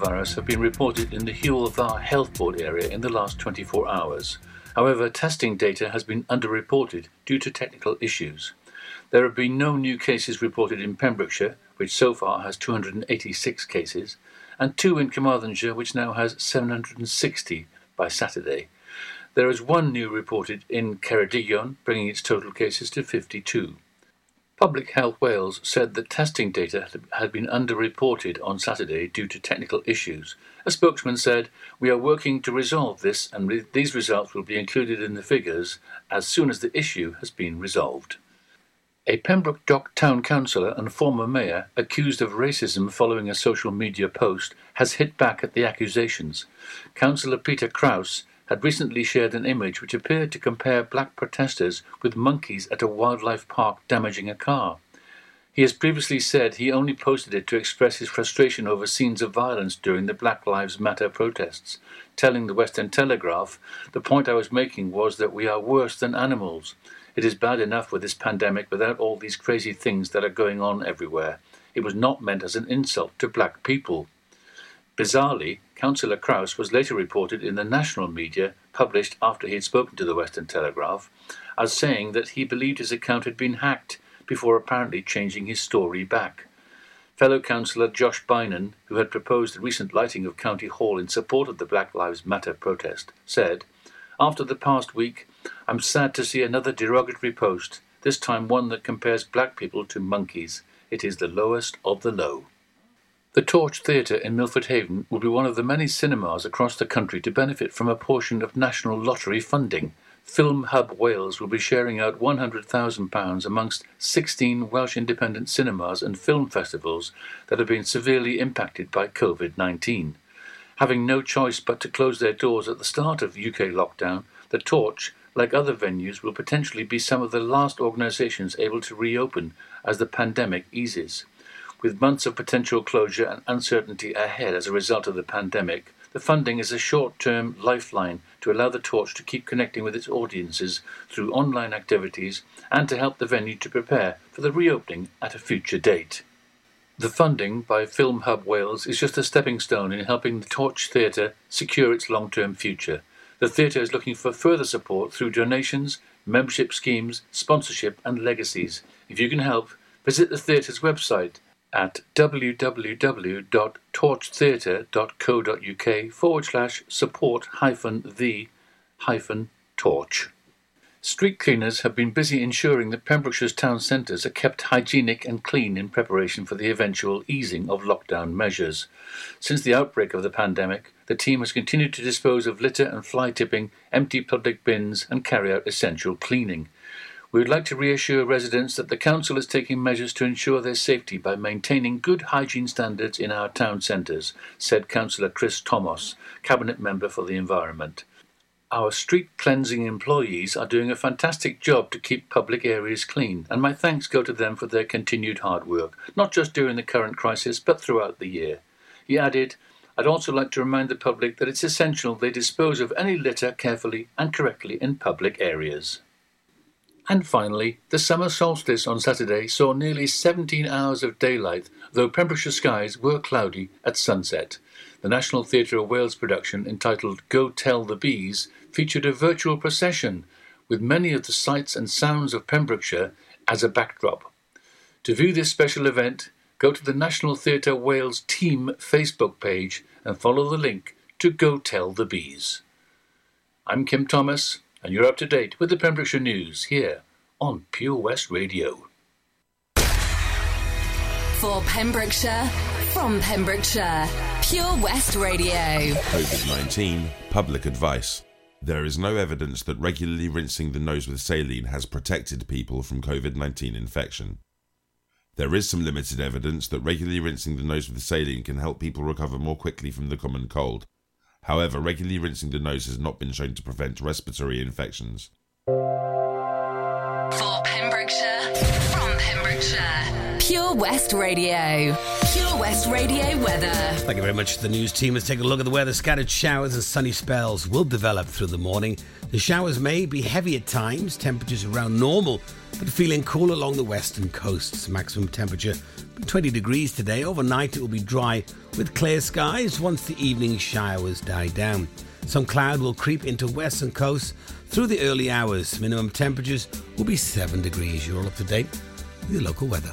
coronavirus have been reported in the Hywel Dda Health Board area in the last 24 hours. However, testing data has been underreported due to technical issues. There have been no new cases reported in Pembrokeshire, which so far has 286 cases, and two in Carmarthenshire, which now has 760 by Saturday. There is one new reported in Ceredigion, bringing its total cases to 52. Public Health Wales said that testing data had been underreported on Saturday due to technical issues. A spokesman said, We are working to resolve this, and re- these results will be included in the figures as soon as the issue has been resolved. A Pembroke Dock town councillor and former mayor, accused of racism following a social media post, has hit back at the accusations. Councillor Peter Kraus had recently shared an image which appeared to compare black protesters with monkeys at a wildlife park damaging a car. He has previously said he only posted it to express his frustration over scenes of violence during the Black Lives Matter protests, telling the Western Telegraph, The point I was making was that we are worse than animals. It is bad enough with this pandemic without all these crazy things that are going on everywhere. It was not meant as an insult to black people. Bizarrely, Councillor Kraus was later reported in the national media, published after he had spoken to the Western Telegraph, as saying that he believed his account had been hacked before apparently changing his story back. Fellow councillor Josh Beynon, who had proposed the recent lighting of County Hall in support of the Black Lives Matter protest, said, After the past week, I'm sad to see another derogatory post, this time one that compares black people to monkeys. It is the lowest of the low. The Torch Theatre in Milford Haven will be one of the many cinemas across the country to benefit from a portion of national lottery funding. Film Hub Wales will be sharing out £100,000 amongst 16 Welsh independent cinemas and film festivals that have been severely impacted by COVID 19. Having no choice but to close their doors at the start of UK lockdown, the Torch, like other venues, will potentially be some of the last organisations able to reopen as the pandemic eases. With months of potential closure and uncertainty ahead as a result of the pandemic, the funding is a short term lifeline to allow the Torch to keep connecting with its audiences through online activities and to help the venue to prepare for the reopening at a future date. The funding by Film Hub Wales is just a stepping stone in helping the Torch Theatre secure its long term future. The theatre is looking for further support through donations, membership schemes, sponsorship, and legacies. If you can help, visit the theatre's website at www.torchtheatre.co.uk forward slash support hyphen the hyphen torch. Street cleaners have been busy ensuring that Pembrokeshire's town centres are kept hygienic and clean in preparation for the eventual easing of lockdown measures. Since the outbreak of the pandemic, the team has continued to dispose of litter and fly tipping, empty public bins, and carry out essential cleaning. We would like to reassure residents that the Council is taking measures to ensure their safety by maintaining good hygiene standards in our town centres, said Councillor Chris Thomas, Cabinet Member for the Environment. Our street cleansing employees are doing a fantastic job to keep public areas clean, and my thanks go to them for their continued hard work, not just during the current crisis, but throughout the year. He added, I'd also like to remind the public that it's essential they dispose of any litter carefully and correctly in public areas. And finally, the summer solstice on Saturday saw nearly 17 hours of daylight, though Pembrokeshire skies were cloudy at sunset. The National Theatre of Wales production, entitled Go Tell the Bees, featured a virtual procession with many of the sights and sounds of Pembrokeshire as a backdrop. To view this special event, go to the National Theatre Wales team Facebook page and follow the link to Go Tell the Bees. I'm Kim Thomas and you're up to date with the Pembrokeshire News here on Pure West Radio. For Pembrokeshire, from Pembrokeshire, Pure West Radio. COVID 19 Public Advice. There is no evidence that regularly rinsing the nose with saline has protected people from COVID 19 infection. There is some limited evidence that regularly rinsing the nose with saline can help people recover more quickly from the common cold. However, regularly rinsing the nose has not been shown to prevent respiratory infections. Pure West Radio. Pure West Radio weather. Thank you very much to the news team. Let's take a look at the weather. Scattered showers and sunny spells will develop through the morning. The showers may be heavy at times, temperatures around normal, but feeling cool along the western coasts. Maximum temperature 20 degrees today. Overnight it will be dry with clear skies once the evening showers die down. Some cloud will creep into western coasts through the early hours. Minimum temperatures will be 7 degrees. You're all up to date with your local weather.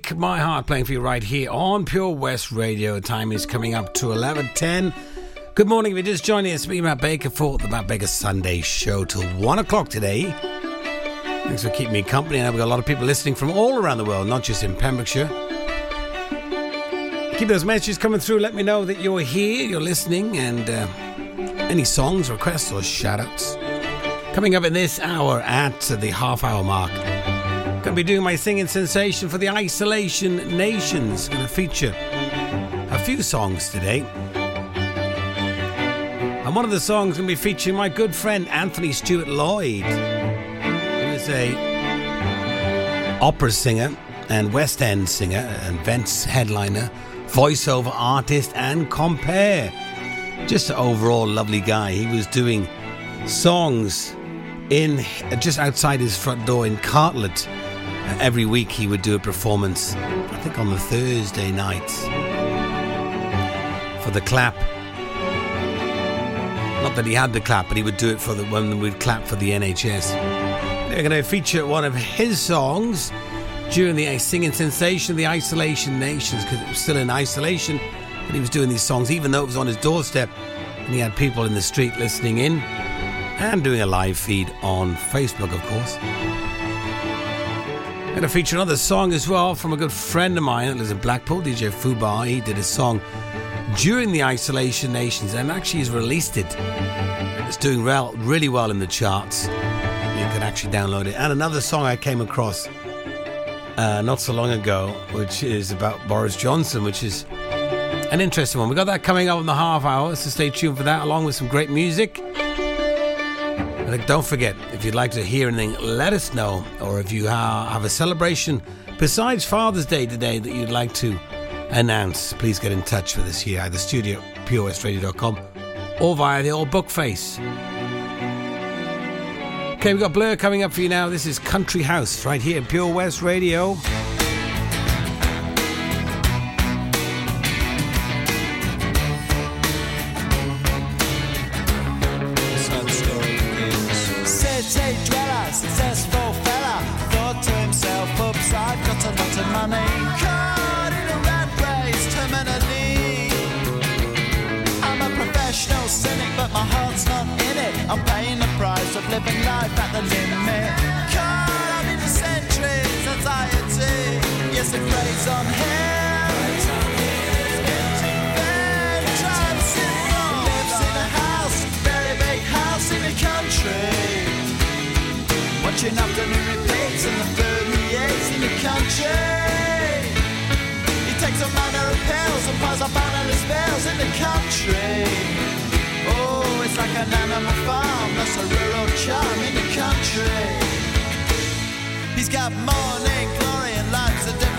break my heart, playing for you right here on Pure West Radio. Time is coming up to eleven ten. Good morning. If you're just joining us, me, Matt Baker, for the Matt Baker Sunday show till one o'clock today. Thanks for keeping me company. I know we've got a lot of people listening from all around the world, not just in Pembrokeshire. Keep those messages coming through. Let me know that you're here, you're listening, and uh, any songs, requests, or shout outs. Coming up in this hour at the half hour mark. Going to be doing my singing sensation for the Isolation Nations. To feature a few songs today. And one of the songs going to be featuring my good friend Anthony Stewart Lloyd, who is a opera singer and West End singer, and events headliner, voiceover artist, and compare. Just an overall lovely guy. He was doing songs in just outside his front door in Cartlett. Uh, every week he would do a performance, I think on the Thursday nights, for the clap. Not that he had the clap, but he would do it for the when we'd clap for the NHS. They're going to feature one of his songs during the singing sensation of the Isolation Nations because it was still in isolation. But he was doing these songs, even though it was on his doorstep, and he had people in the street listening in and doing a live feed on Facebook, of course. Going to feature another song as well from a good friend of mine that lives in Blackpool, DJ Fubar. He did a song during the Isolation Nations and actually has released it. It's doing well, really well in the charts. You can actually download it. And another song I came across uh, not so long ago, which is about Boris Johnson, which is an interesting one. We got that coming up in the half hour, so stay tuned for that, along with some great music. Don't forget, if you'd like to hear anything, let us know. Or if you have a celebration besides Father's Day today that you'd like to announce, please get in touch with us here at the studio, purewestradio.com, or via the old book face. Okay, we've got Blur coming up for you now. This is Country House right here, Pure West Radio. Living life at the limit. Caught up in the centuries, anxiety. Yes, it preys on him. Tries simple. Lives in a house, very big house in the country. Watching afternoon repeats and the food he eats in the country. He takes all manner of pills and piles up analyst bills in the country. It's like an animal farm, that's a rural charm in the country. He's got morning glory and life's a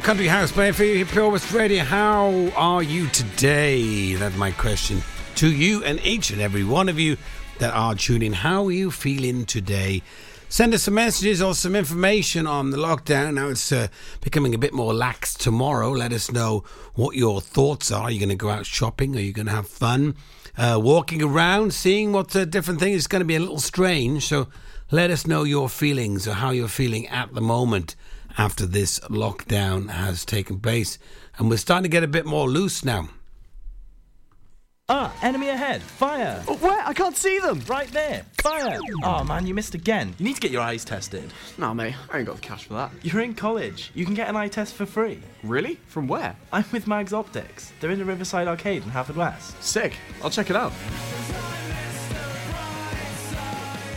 Country House playing for you, Pure West Radio. How are you today? That's my question to you and each and every one of you that are tuning. How are you feeling today? Send us some messages or some information on the lockdown. Now it's uh, becoming a bit more lax tomorrow. Let us know what your thoughts are. Are you going to go out shopping? Are you going to have fun? Uh, walking around, seeing what the different things is going to be a little strange. So let us know your feelings or how you're feeling at the moment after this lockdown has taken place. And we're starting to get a bit more loose now. Ah, enemy ahead. Fire. Oh, where? I can't see them. Right there. Fire. Oh man, you missed again. You need to get your eyes tested. Nah, mate, I ain't got the cash for that. You're in college. You can get an eye test for free. Really? From where? I'm with Mags Optics. They're in the Riverside Arcade in Haverfordwest. Sick. I'll check it out.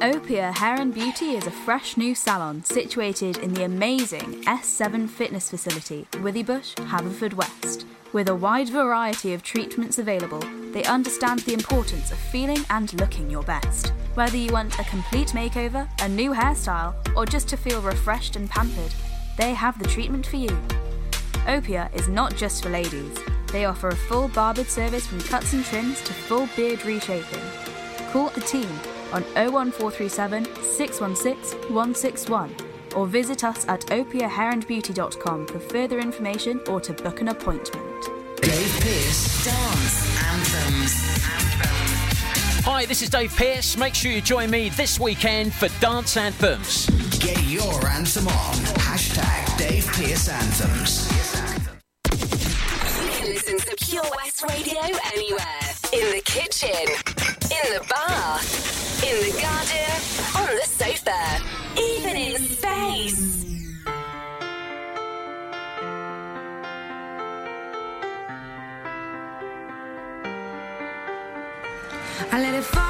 Opia Hair and Beauty is a fresh new salon situated in the amazing S7 fitness facility, Withybush, Haverfordwest. With a wide variety of treatments available, they understand the importance of feeling and looking your best. Whether you want a complete makeover, a new hairstyle, or just to feel refreshed and pampered, they have the treatment for you. Opia is not just for ladies. They offer a full barbered service from cuts and trims to full beard reshaping. Call the team on 01437 616 161 or visit us at opiahairandbeauty.com for further information or to book an appointment. Dave Pearce Dance Anthems. Hi, this is Dave Pearce. Make sure you join me this weekend for Dance Anthems. Get your anthem on. Hashtag Dave Pearce Anthems. You can listen to Pure West Radio anywhere. In the kitchen, in the bar, in the garden, on the sofa, even in space. I let it fall.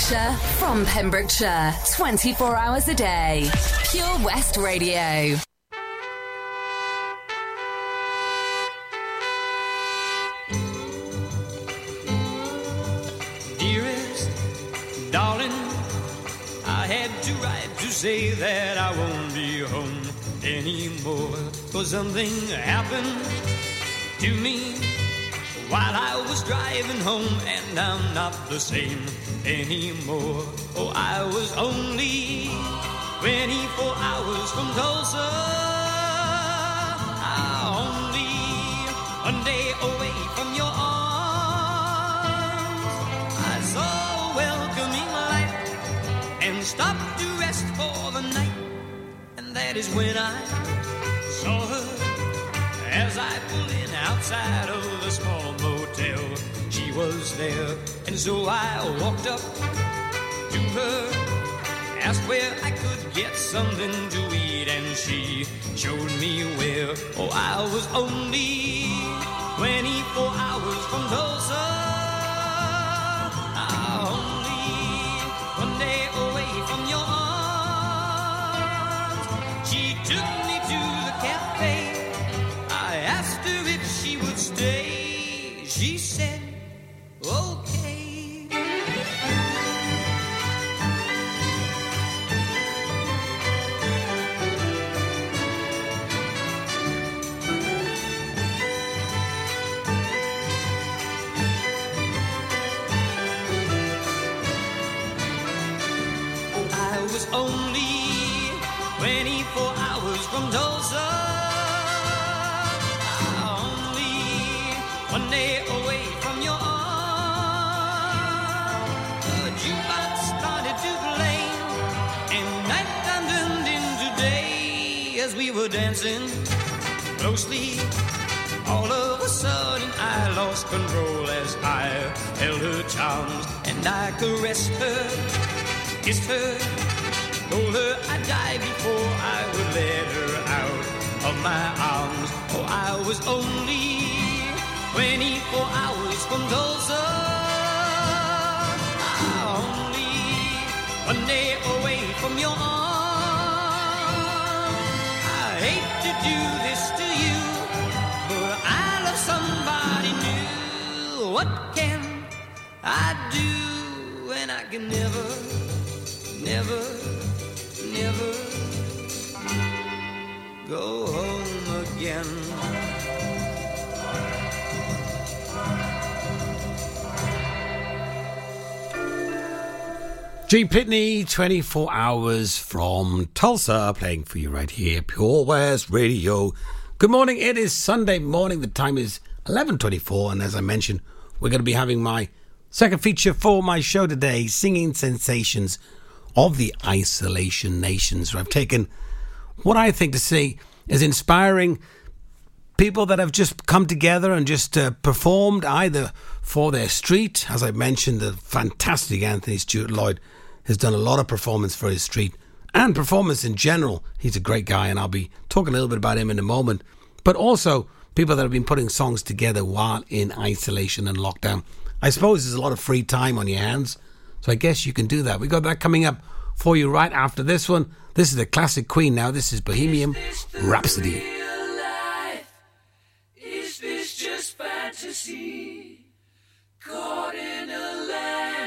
Pembrokeshire, from Pembrokeshire, 24 hours a day. Pure West Radio. Dearest, darling, I had to write to say that I won't be home anymore. Cause something happened to me while I was driving home, and I'm not the same anymore. Oh, I was only 24 hours from Tulsa. Ah, Only one day away from your arms. I saw a welcoming light and stopped to rest for the night. And that is when I saw her as I pulled in outside of the small motel. She was there, and so I walked up to her, asked where I could get something to eat, and she showed me where. Oh, I was only 24 hours from Tulsa. Only 24 hours from Tulsa. Ah, only one day away from your arms. I hate to do Gene Pitney, 24 hours from Tulsa, playing for you right here, Pure West Radio. Good morning. It is Sunday morning. The time is 11:24, and as I mentioned, we're going to be having my second feature for my show today, singing sensations of the isolation nations. Where I've taken what I think to see is inspiring people that have just come together and just uh, performed either for their street, as I mentioned, the fantastic Anthony Stewart Lloyd has done a lot of performance for his street and performance in general. He's a great guy, and I'll be talking a little bit about him in a moment. But also people that have been putting songs together while in isolation and lockdown. I suppose there's a lot of free time on your hands, so I guess you can do that. We've got that coming up for you right after this one. This is the classic Queen now. This is Bohemian Rhapsody. Is this just fantasy? Caught in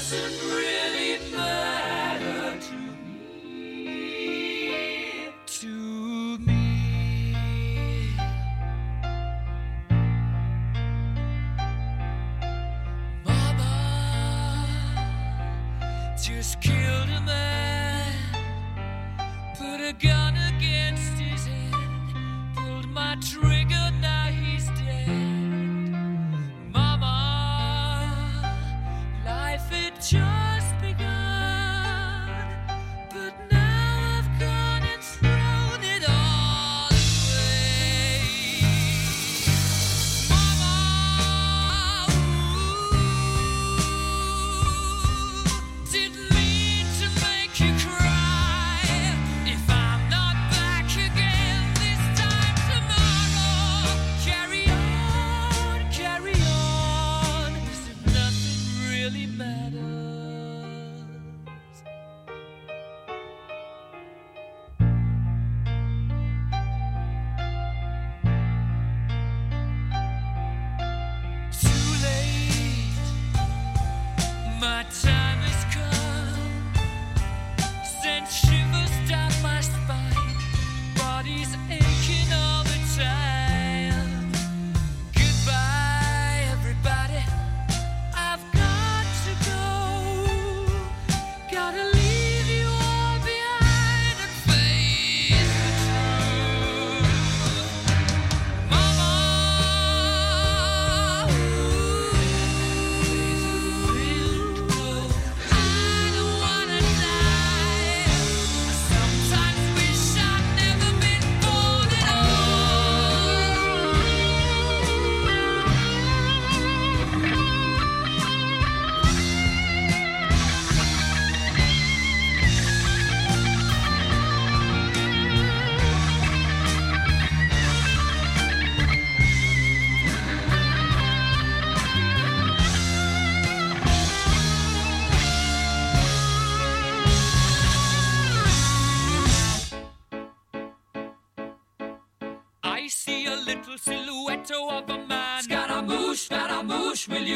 Doesn't really matter to me. To me. Mama just killed a man, put a gun against his head, pulled my trigger,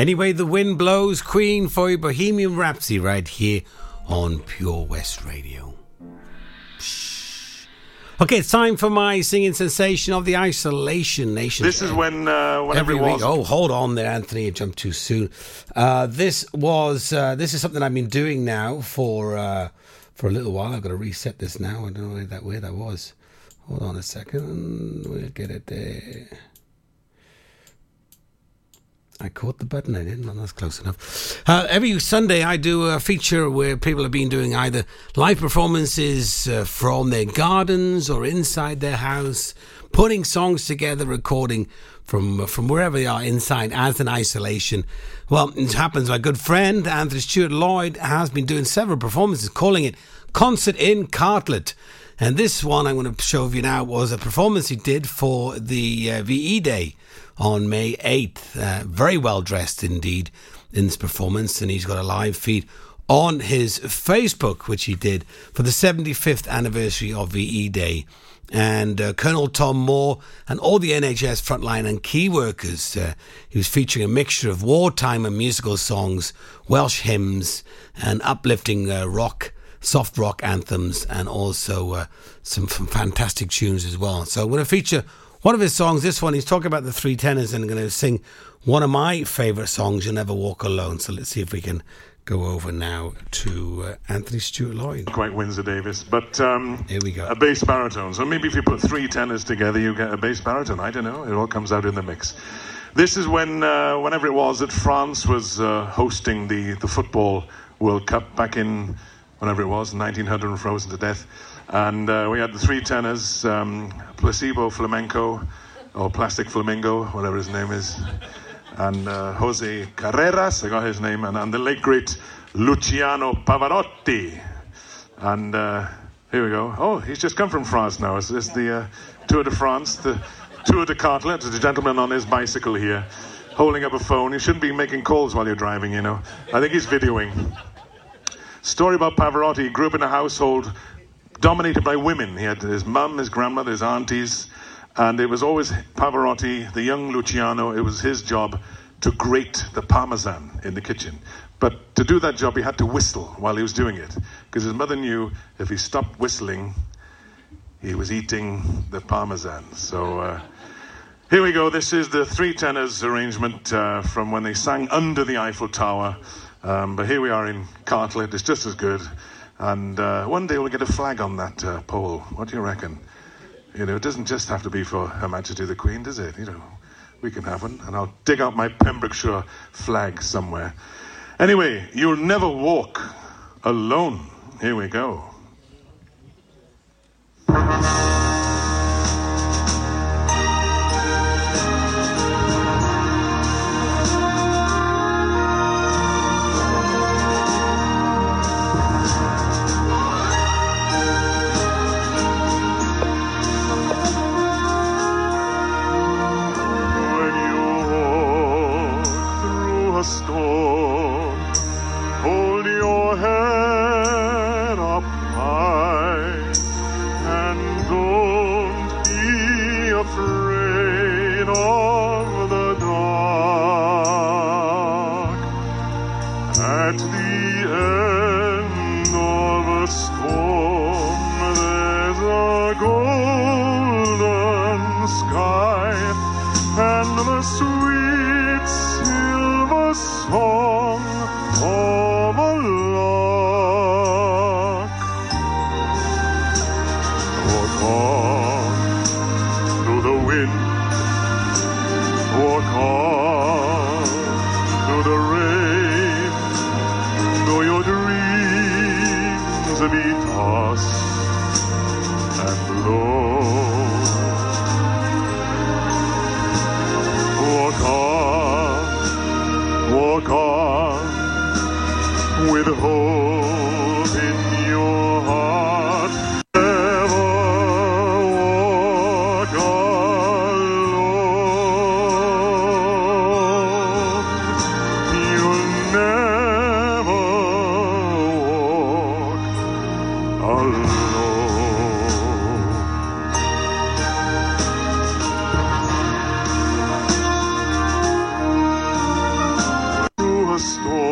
Anyway, the wind blows Queen for Bohemian Rhapsody right here on Pure West Radio. Psh. Okay, it's time for my singing sensation of the Isolation Nation. This is when, uh, whenever Every week. Oh, hold on there, Anthony. You jumped too soon. Uh, this was uh, this is something I've been doing now for uh, for a little while. I've got to reset this now. I don't know where that where that was. Hold on a second. We'll get it there. I caught the button. I didn't. That's close enough. Uh, every Sunday, I do a feature where people have been doing either live performances uh, from their gardens or inside their house, putting songs together, recording from from wherever they are inside as an isolation. Well, it happens. My good friend Anthony Stewart Lloyd has been doing several performances, calling it Concert in Cartlett. And this one I'm going to show you now was a performance he did for the uh, VE Day on May 8th. Uh, very well dressed indeed in this performance, and he's got a live feed on his Facebook, which he did for the 75th anniversary of VE Day. And uh, Colonel Tom Moore and all the NHS frontline and key workers. Uh, he was featuring a mixture of wartime and musical songs, Welsh hymns, and uplifting uh, rock soft rock anthems and also uh, some, some fantastic tunes as well. So I'm going to feature one of his songs. This one, he's talking about the three tenors and going to sing one of my favourite songs, You'll Never Walk Alone. So let's see if we can go over now to uh, Anthony Stewart Lloyd. Quite Windsor Davies, but um, here we go. A bass baritone. So maybe if you put three tenors together, you get a bass baritone. I don't know. It all comes out in the mix. This is when, uh, whenever it was that France was uh, hosting the, the football World Cup back in whenever it was, 1900 and frozen to death. And uh, we had the three tenors, um, Placebo Flamenco, or Plastic Flamingo, whatever his name is, and uh, Jose Carreras, I got his name, and, and the late great Luciano Pavarotti. And uh, here we go. Oh, he's just come from France now. It's, it's the uh, Tour de France, the Tour de Cartlett. There's a gentleman on his bicycle here, holding up a phone. You shouldn't be making calls while you're driving, you know. I think he's videoing. Story about Pavarotti. He grew up in a household dominated by women. He had his mum, his grandmother, his aunties, And it was always Pavarotti, the young Luciano, it was his job to grate the parmesan in the kitchen. But to do that job, he had to whistle while he was doing it, because his mother knew if he stopped whistling, he was eating the parmesan. So uh, here we go. This is the three tenors arrangement uh, from when they sang under the Eiffel Tower. Um, but here we are in Cartlett. It's just as good. And uh, one day we'll get a flag on that uh, pole. What do you reckon? You know, it doesn't just have to be for Her Majesty the Queen, does it? You know, we can have one. And I'll dig out my Pembrokeshire flag somewhere. Anyway, you'll never walk alone. Here we go. Through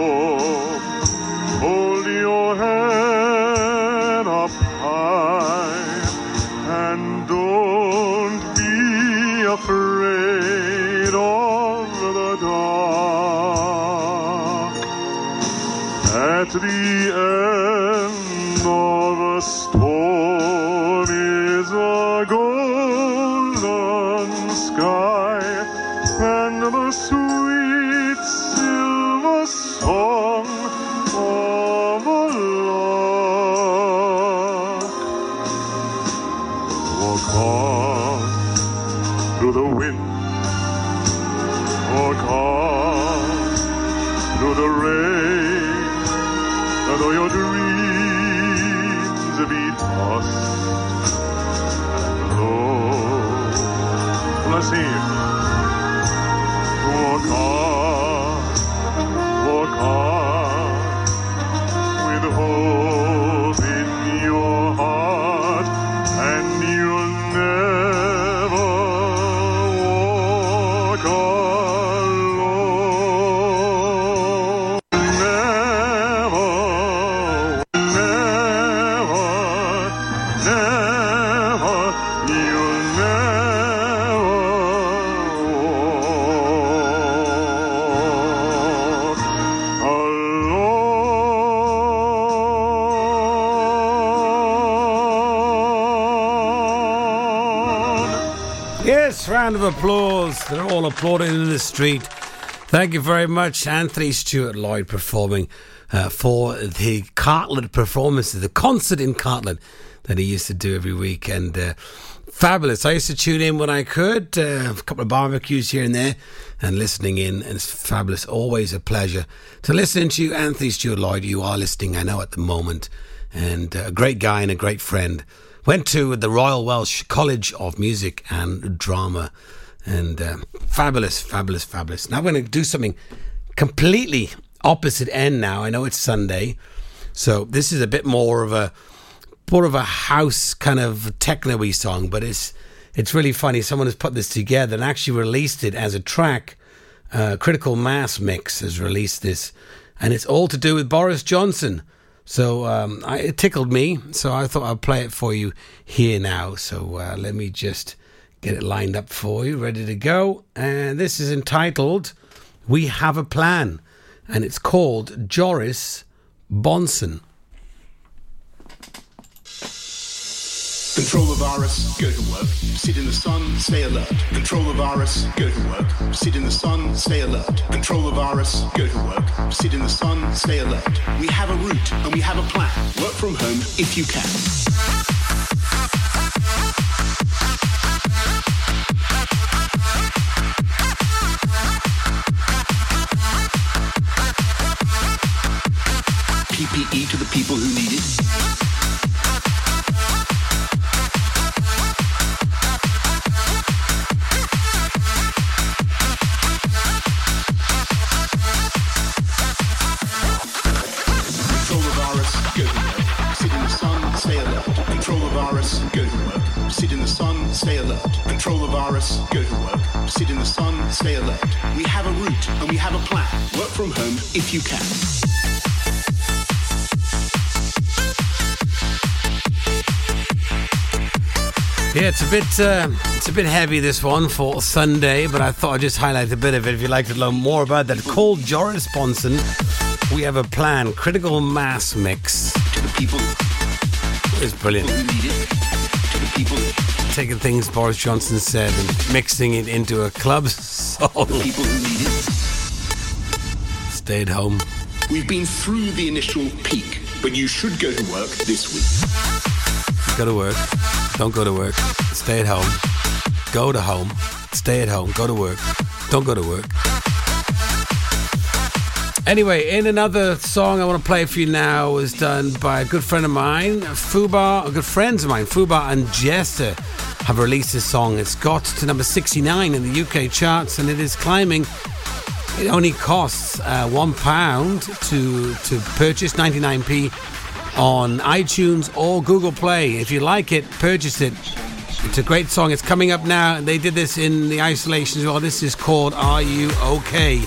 of applause. They're all applauding in the street. Thank you very much, Anthony Stewart Lloyd, performing uh, for the Cartlett performances, the concert in Cartlett that he used to do every week. And uh, fabulous. I used to tune in when I could, uh, a couple of barbecues here and there, and listening in. And it's fabulous. Always a pleasure to listen to you, Anthony Stewart Lloyd. You are listening, I know, at the moment. And uh, a great guy and a great friend. Went to the Royal Welsh College of Music and Drama. And uh, fabulous, fabulous, fabulous. Now we're going to do something completely opposite end now. I know it's Sunday. So this is a bit more of a more of a house kind of techno-y song, but it's It's really funny. Someone has put this together and actually released it as a track. Uh, Critical Mass Mix has released this, and it's all to do with Boris Johnson. So um, I, it tickled me, so I thought I'd play it for you here now. So uh, let me just get it lined up for you, ready to go. And this is entitled We Have a Plan, and it's called Joris Bonson. Control the virus, go to work. Sit in the sun, stay alert. Control the virus, go to work. Sit in the sun, stay alert. Control the virus, go to work. Sit in the sun, stay alert. We have a route and we have a plan. Work from home if you can. PPE to the people who need it. Stay alert. Control the virus, go to work. Sit in the sun, stay alert. We have a route and we have a plan. Work from home if you can. Yeah, it's a bit uh, it's a bit heavy this one for Sunday, but I thought I'd just highlight a bit of it. If you'd like to learn more about that, call Joris Bonson. We have a plan, critical mass mix. To the people It's brilliant. Taking things Boris Johnson said and mixing it into a club song. people who need it. Stay at home. We've been through the initial peak, but you should go to work this week. Go to work. Don't go to work. Stay at home. Go to home. Stay at home. Go to work. Don't go to work. Anyway, in another song I want to play for you now was done by a good friend of mine, Fubar, good friends of mine, Fubar and Jester have released this song. It's got to number 69 in the UK charts and it is climbing. It only costs uh, one pound to to purchase 99p on iTunes or Google Play. If you like it, purchase it. It's a great song. It's coming up now. They did this in the isolation as well. This is called Are You Okay?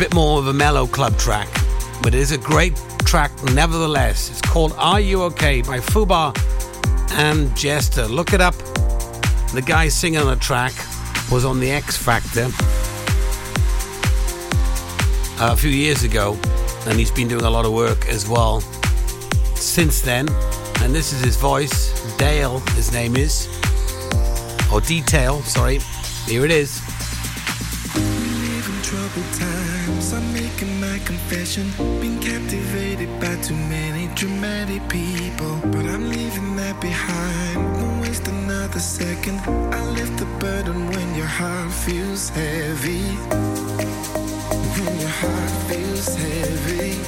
Bit more of a mellow club track, but it is a great track nevertheless. It's called Are You Okay by Fubar and Jester. Look it up. The guy singing on the track was on the X Factor uh, a few years ago, and he's been doing a lot of work as well since then. And this is his voice, Dale, his name is, or Detail, sorry. Here it is. I'm making my confession. Been captivated by too many dramatic people, but I'm leaving that behind. Won't waste another second. I lift the burden when your heart feels heavy. When your heart feels heavy,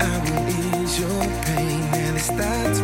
I will ease your pain, and it starts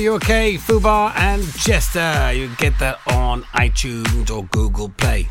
You Okay? Fubar and Jester. You get that on iTunes or Google Play.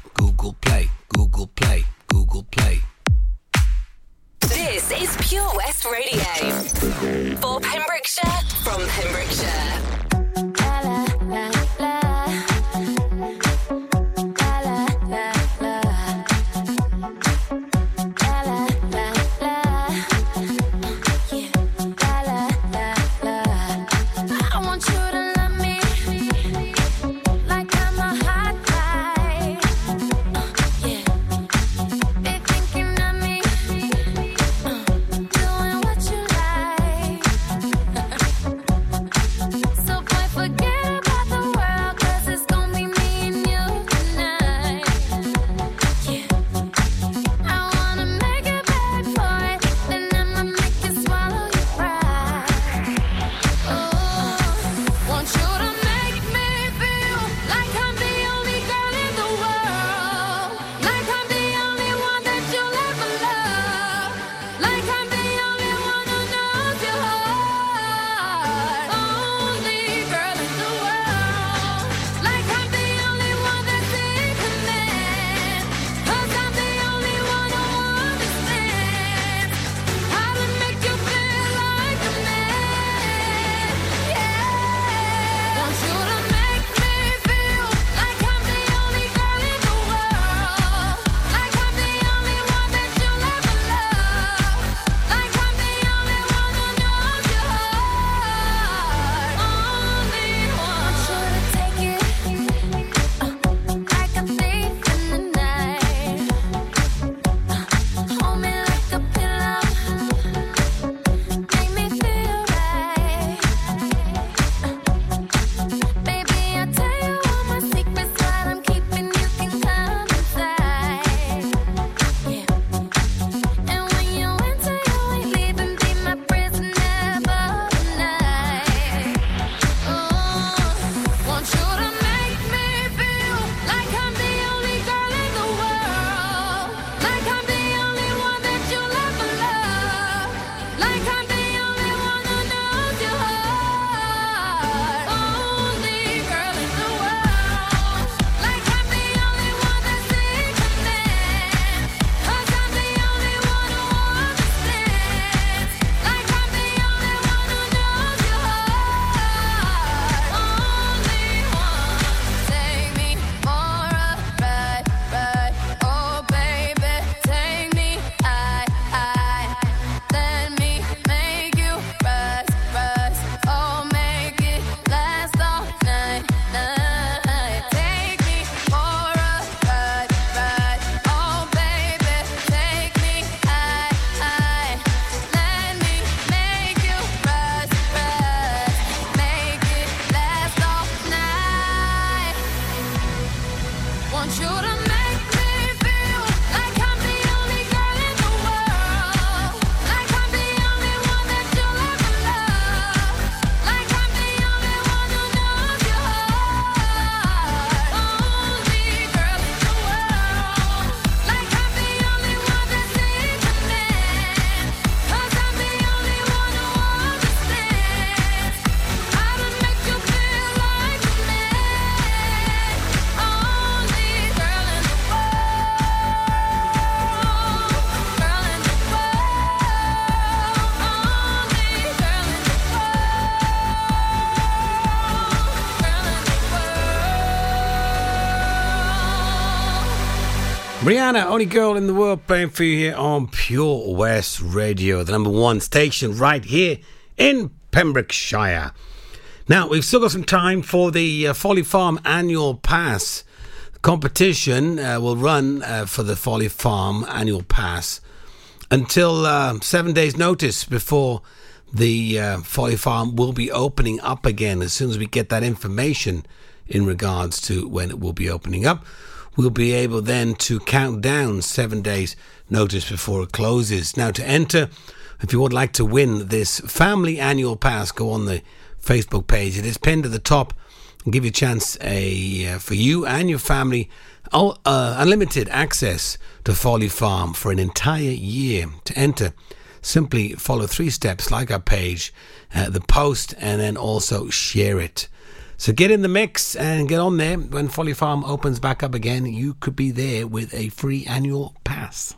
only girl in the world playing for you here on Pure West Radio, the number one station right here in Pembrokeshire. Now, we've still got some time for the uh, Folly Farm Annual Pass. Competition uh, will run uh, for the Folly Farm Annual Pass until uh, seven days' notice before the uh, Folly Farm will be opening up again as soon as we get that information in regards to when it will be opening up we'll be able then to count down seven days' notice before it closes. Now, to enter, if you would like to win this family annual pass, go on the Facebook page. It is pinned to the top and give you a chance a, uh, for you and your family all, uh, unlimited access to Folly Farm for an entire year. To enter, simply follow three steps like our page, uh, the post, and then also share it. So get in the mix and get on there. When Folly Farm opens back up again, you could be there with a free annual pass.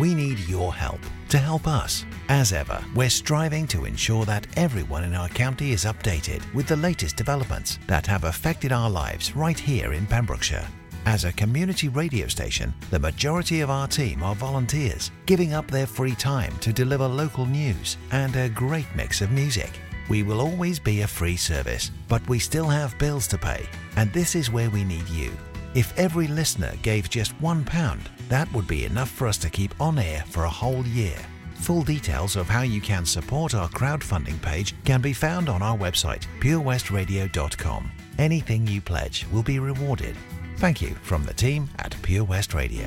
We need your help to help us. As ever, we're striving to ensure that everyone in our county is updated with the latest developments that have affected our lives right here in Pembrokeshire. As a community radio station, the majority of our team are volunteers, giving up their free time to deliver local news and a great mix of music. We will always be a free service, but we still have bills to pay, and this is where we need you. If every listener gave just £1, that would be enough for us to keep on air for a whole year. Full details of how you can support our crowdfunding page can be found on our website, purewestradio.com. Anything you pledge will be rewarded. Thank you from the team at Pure West Radio.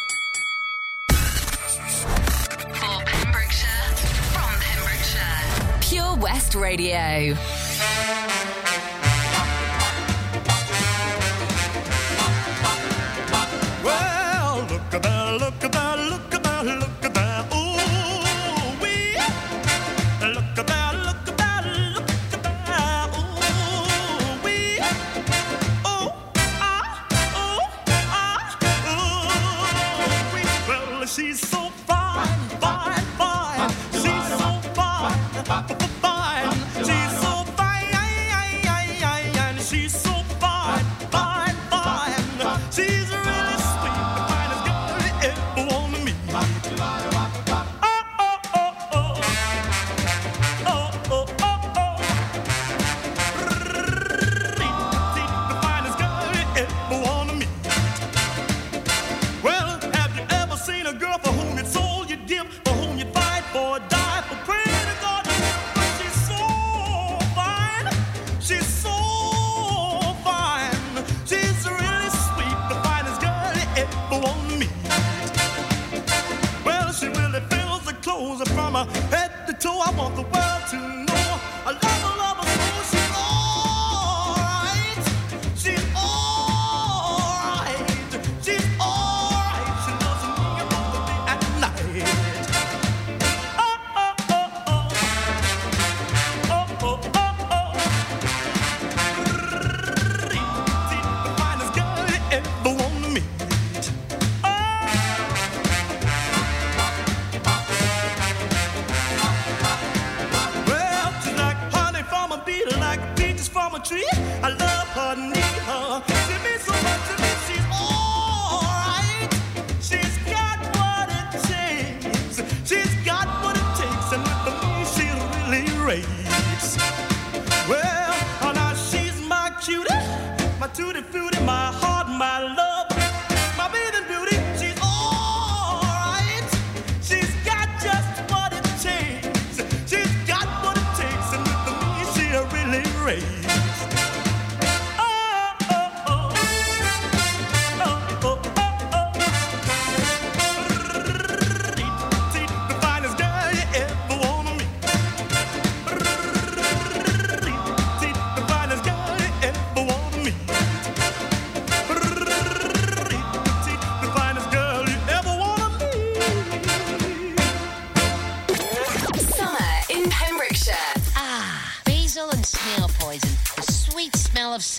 Pure Radio. Well, look at that, look at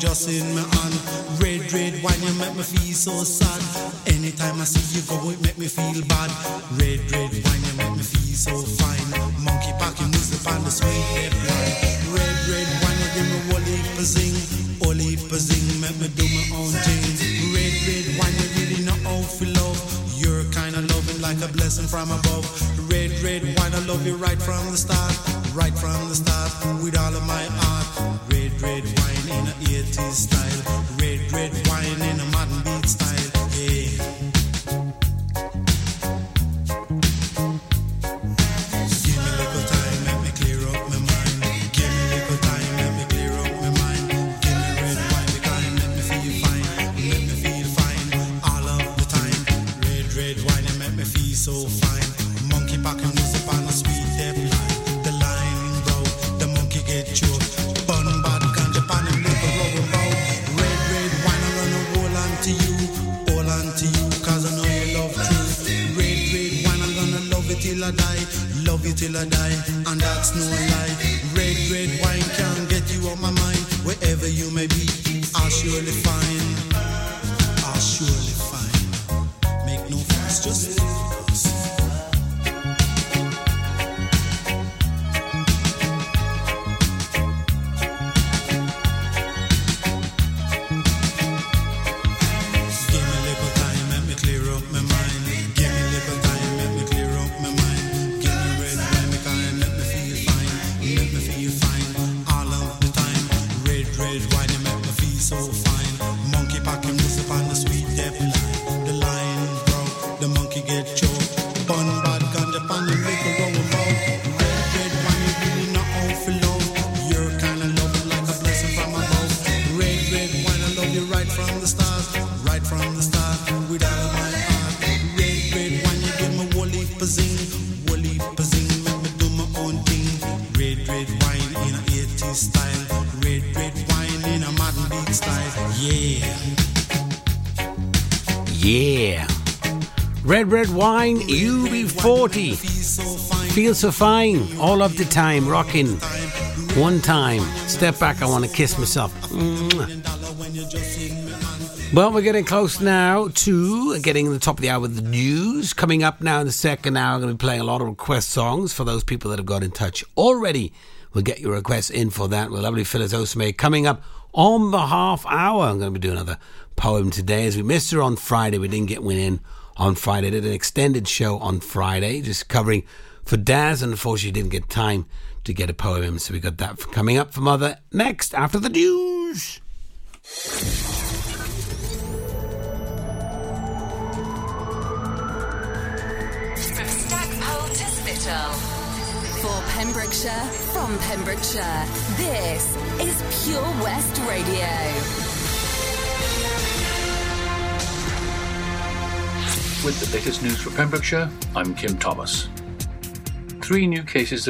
just in my hand. Red, red wine, you make me feel so sad. Anytime I see you go, it make me feel bad. Red, red wine, you make me feel so fine. Monkey packing lose the pan the sweet head. Red, red wine, you give me wally pazing, wally pazing. Make me do my own thing. Red, red wine, you really know how to love. You're kind of loving like a blessing from above. Red, red wine, I love you right from the start right from the start with all of my heart, Red, red wine in a 80s style. Red, red wine in a modern beat style. me till I die, and that's no lie. Red, red wine can get you off my mind. Wherever you may be, I'll surely find. Red Wine, UB40. Feel so fine, all of the time, rocking. One time, step back, I want to kiss myself. Well, we're getting close now to getting the top of the hour with the news. Coming up now in the second hour, I'm going to be playing a lot of request songs for those people that have got in touch already. We'll get your requests in for that with lovely Phyllis Osmay. Coming up on the half hour, I'm going to be doing another poem today. As we missed her on Friday, we didn't get one in on Friday. Did an extended show on Friday, just covering for Daz, and unfortunately didn't get time to get a poem in. So we got that coming up for Mother next after the news. From Stackpole to. For Pembrokeshire, from Pembrokeshire, this is Pure West Radio. With the latest news for Pembrokeshire, I'm Kim Thomas. Three new cases of